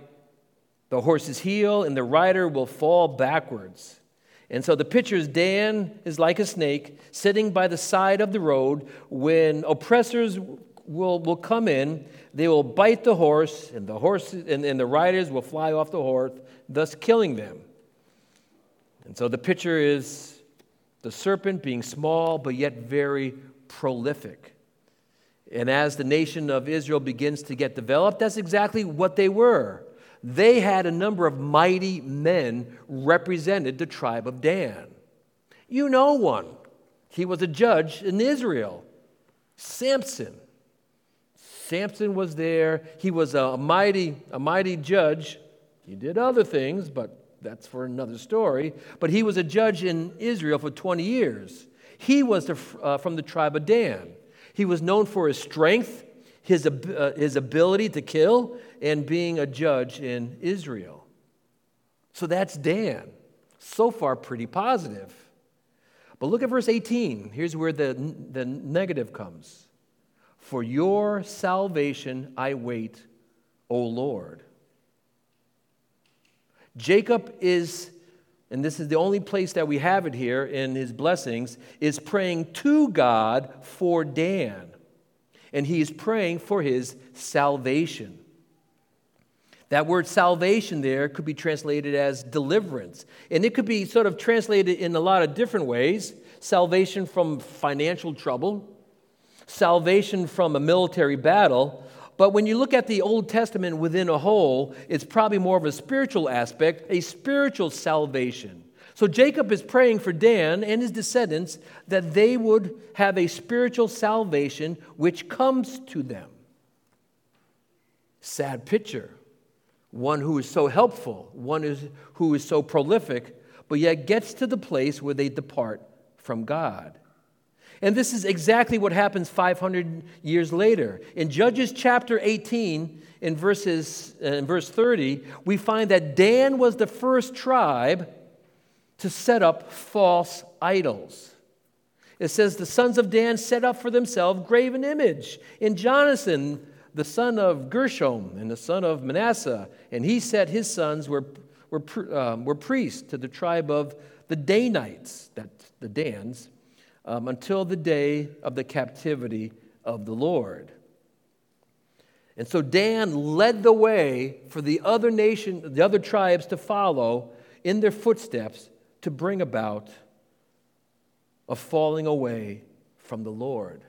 the horse's heel and the rider will fall backwards. And so the picture is Dan is like a snake sitting by the side of the road. When oppressors will, will come in, they will bite the horse, and the horse and, and the riders will fly off the horse, thus killing them. And so the picture is the serpent being small but yet very prolific. And as the nation of Israel begins to get developed, that's exactly what they were. They had a number of mighty men represented the tribe of Dan. You know one. He was a judge in Israel. Samson. Samson was there. He was a mighty, a mighty judge. He did other things, but that's for another story. But he was a judge in Israel for 20 years. He was the, uh, from the tribe of Dan. He was known for his strength, his, uh, his ability to kill, and being a judge in Israel. So that's Dan. So far, pretty positive. But look at verse 18. Here's where the, the negative comes. For your salvation I wait, O Lord. Jacob is, and this is the only place that we have it here in his blessings, is praying to God for Dan. And he is praying for his salvation. That word salvation there could be translated as deliverance. And it could be sort of translated in a lot of different ways salvation from financial trouble, salvation from a military battle, but when you look at the Old Testament within a whole, it's probably more of a spiritual aspect, a spiritual salvation. So Jacob is praying for Dan and his descendants that they would have a spiritual salvation which comes to them. Sad picture. One who is so helpful, one is, who is so prolific, but yet gets to the place where they depart from God. And this is exactly what happens 500 years later. In Judges chapter 18, in, verses, uh, in verse 30, we find that Dan was the first tribe to set up false idols. It says, The sons of Dan set up for themselves graven image. In Jonathan, the son of Gershom and the son of Manasseh, and he said his sons were, were, um, were priests to the tribe of the Danites, that the Dans um, until the day of the captivity of the Lord. And so Dan led the way for the other nation, the other tribes to follow in their footsteps to bring about a falling away from the Lord.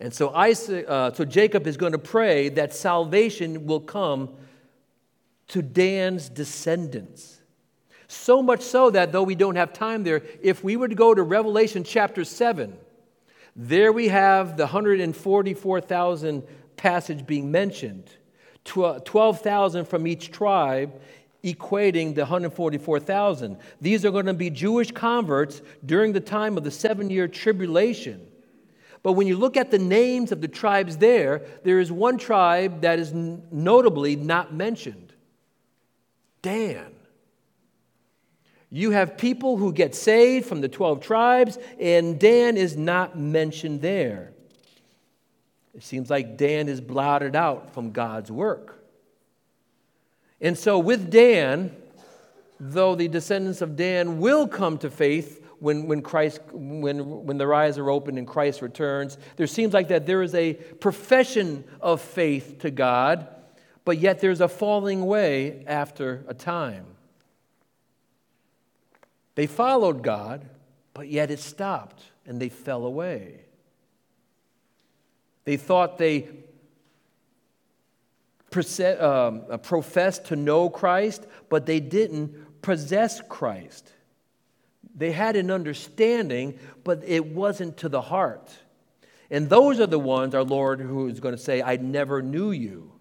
And so, Isaac, uh, so Jacob is going to pray that salvation will come to Dan's descendants. So much so that, though we don't have time there, if we were to go to Revelation chapter 7, there we have the 144,000 passage being mentioned, 12,000 from each tribe, equating the 144,000. These are going to be Jewish converts during the time of the seven year tribulation. But when you look at the names of the tribes there, there is one tribe that is notably not mentioned Dan. You have people who get saved from the 12 tribes, and Dan is not mentioned there. It seems like Dan is blotted out from God's work. And so, with Dan, though the descendants of Dan will come to faith when, when, Christ, when, when their eyes are opened and Christ returns. There seems like that there is a profession of faith to God, but yet there's a falling away after a time. They followed God, but yet it stopped and they fell away. They thought they um, professed to know Christ, but they didn't possess Christ. They had an understanding, but it wasn't to the heart. And those are the ones, our Lord, who is going to say, I never knew you.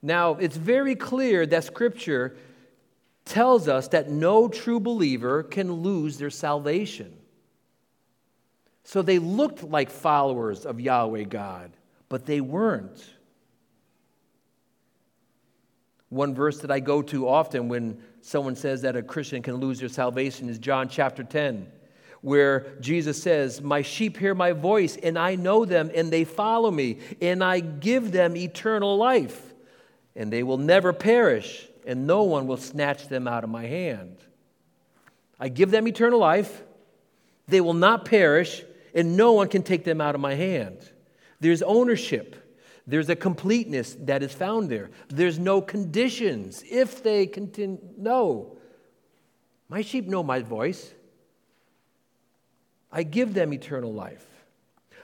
Now, it's very clear that Scripture tells us that no true believer can lose their salvation. So they looked like followers of Yahweh God, but they weren't. One verse that I go to often when someone says that a Christian can lose their salvation is John chapter 10, where Jesus says, My sheep hear my voice, and I know them, and they follow me, and I give them eternal life, and they will never perish, and no one will snatch them out of my hand. I give them eternal life, they will not perish, and no one can take them out of my hand. There's ownership. There's a completeness that is found there. There's no conditions. If they continue, no. My sheep know my voice. I give them eternal life.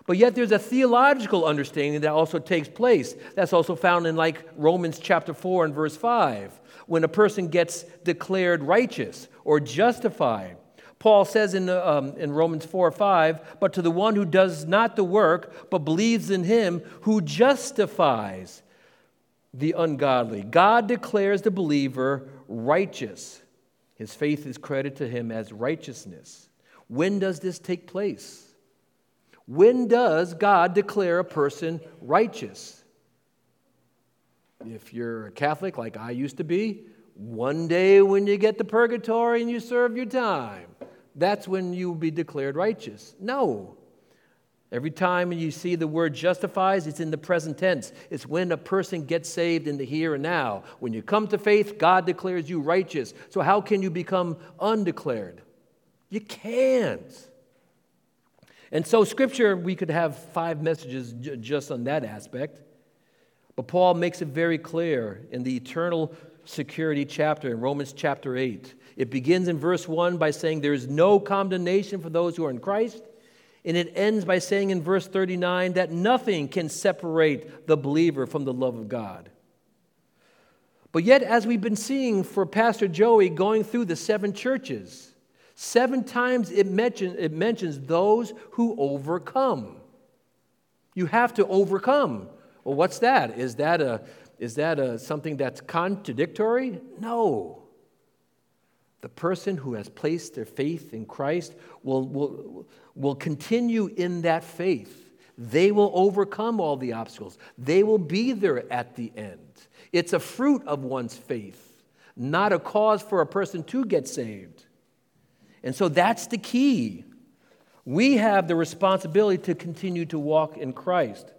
But yet there's a theological understanding that also takes place. That's also found in like Romans chapter 4 and verse 5, when a person gets declared righteous or justified. Paul says in, um, in Romans 4 5, but to the one who does not the work, but believes in him who justifies the ungodly. God declares the believer righteous. His faith is credited to him as righteousness. When does this take place? When does God declare a person righteous? If you're a Catholic like I used to be, one day when you get to purgatory and you serve your time that's when you will be declared righteous. No. Every time you see the word justifies, it's in the present tense. It's when a person gets saved in the here and now. When you come to faith, God declares you righteous. So, how can you become undeclared? You can't. And so, Scripture, we could have five messages j- just on that aspect. But Paul makes it very clear in the eternal security chapter in Romans chapter 8 it begins in verse 1 by saying there is no condemnation for those who are in Christ. And it ends by saying in verse 39 that nothing can separate the believer from the love of God. But yet, as we've been seeing for Pastor Joey going through the seven churches, seven times it, mention, it mentions those who overcome. You have to overcome. Well, what's that? Is that, a, is that a, something that's contradictory? No. The person who has placed their faith in Christ will, will, will continue in that faith. They will overcome all the obstacles, they will be there at the end. It's a fruit of one's faith, not a cause for a person to get saved. And so that's the key. We have the responsibility to continue to walk in Christ.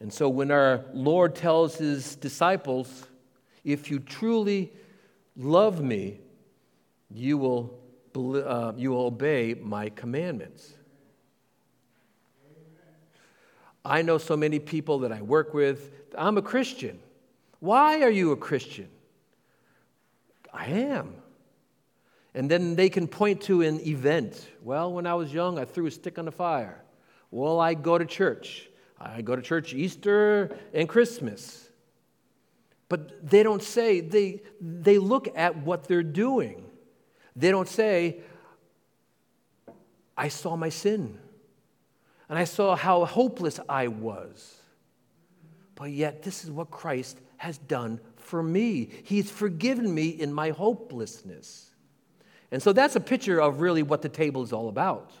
And so when our Lord tells his disciples, if you truly love me, you will, uh, you will obey my commandments. I know so many people that I work with. I'm a Christian. Why are you a Christian? I am. And then they can point to an event. Well, when I was young, I threw a stick on the fire. Well, I go to church. I go to church Easter and Christmas. But they don't say, they, they look at what they're doing. They don't say, I saw my sin and I saw how hopeless I was. But yet, this is what Christ has done for me. He's forgiven me in my hopelessness. And so that's a picture of really what the table is all about.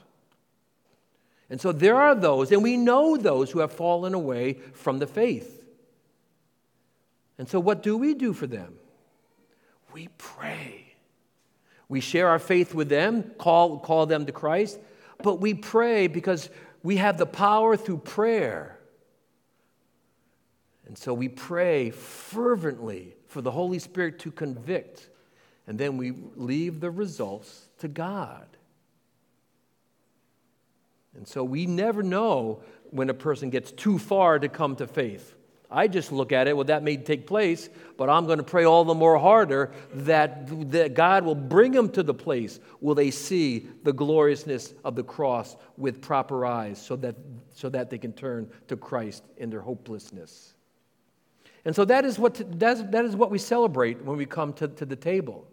And so there are those, and we know those who have fallen away from the faith. And so, what do we do for them? We pray. We share our faith with them, call, call them to Christ, but we pray because we have the power through prayer. And so we pray fervently for the Holy Spirit to convict, and then we leave the results to God. And so we never know when a person gets too far to come to faith. I just look at it, well, that may take place, but I'm going to pray all the more harder that, that God will bring them to the place where they see the gloriousness of the cross with proper eyes so that, so that they can turn to Christ in their hopelessness. And so that is what, that is, that is what we celebrate when we come to, to the table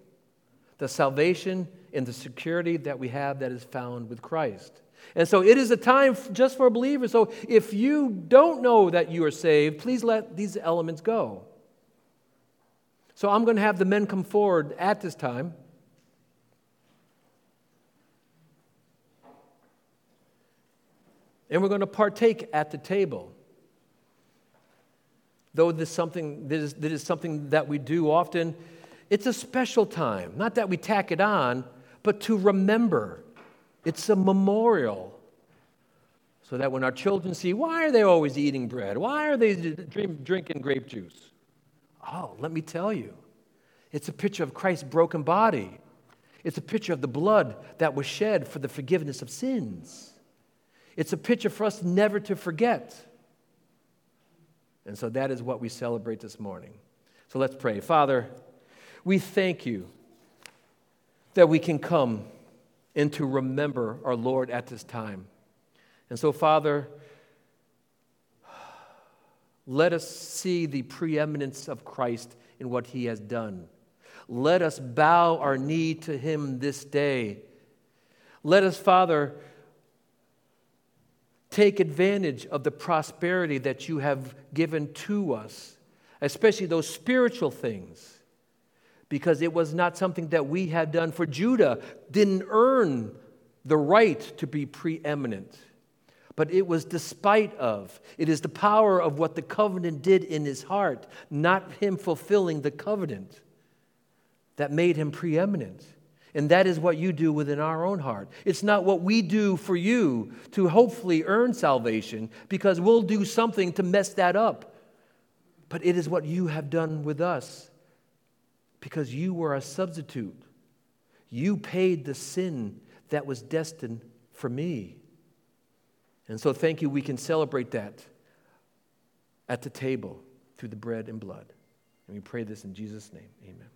the salvation and the security that we have that is found with Christ. And so it is a time just for believers. So if you don't know that you are saved, please let these elements go. So I'm going to have the men come forward at this time. And we're going to partake at the table. Though this is something that is, that is something that we do often, it's a special time. Not that we tack it on, but to remember it's a memorial. So that when our children see, why are they always eating bread? Why are they drinking grape juice? Oh, let me tell you. It's a picture of Christ's broken body. It's a picture of the blood that was shed for the forgiveness of sins. It's a picture for us never to forget. And so that is what we celebrate this morning. So let's pray. Father, we thank you that we can come and to remember our Lord at this time. And so, Father, let us see the preeminence of Christ in what he has done. Let us bow our knee to him this day. Let us, Father, take advantage of the prosperity that you have given to us, especially those spiritual things because it was not something that we had done. For Judah didn't earn the right to be preeminent, but it was despite of. It is the power of what the covenant did in his heart, not him fulfilling the covenant, that made him preeminent. And that is what you do within our own heart. It's not what we do for you to hopefully earn salvation, because we'll do something to mess that up. But it is what you have done with us because you were a substitute. You paid the sin that was destined for me. And so, thank you, we can celebrate that at the table through the bread and blood. And we pray this in Jesus' name. Amen.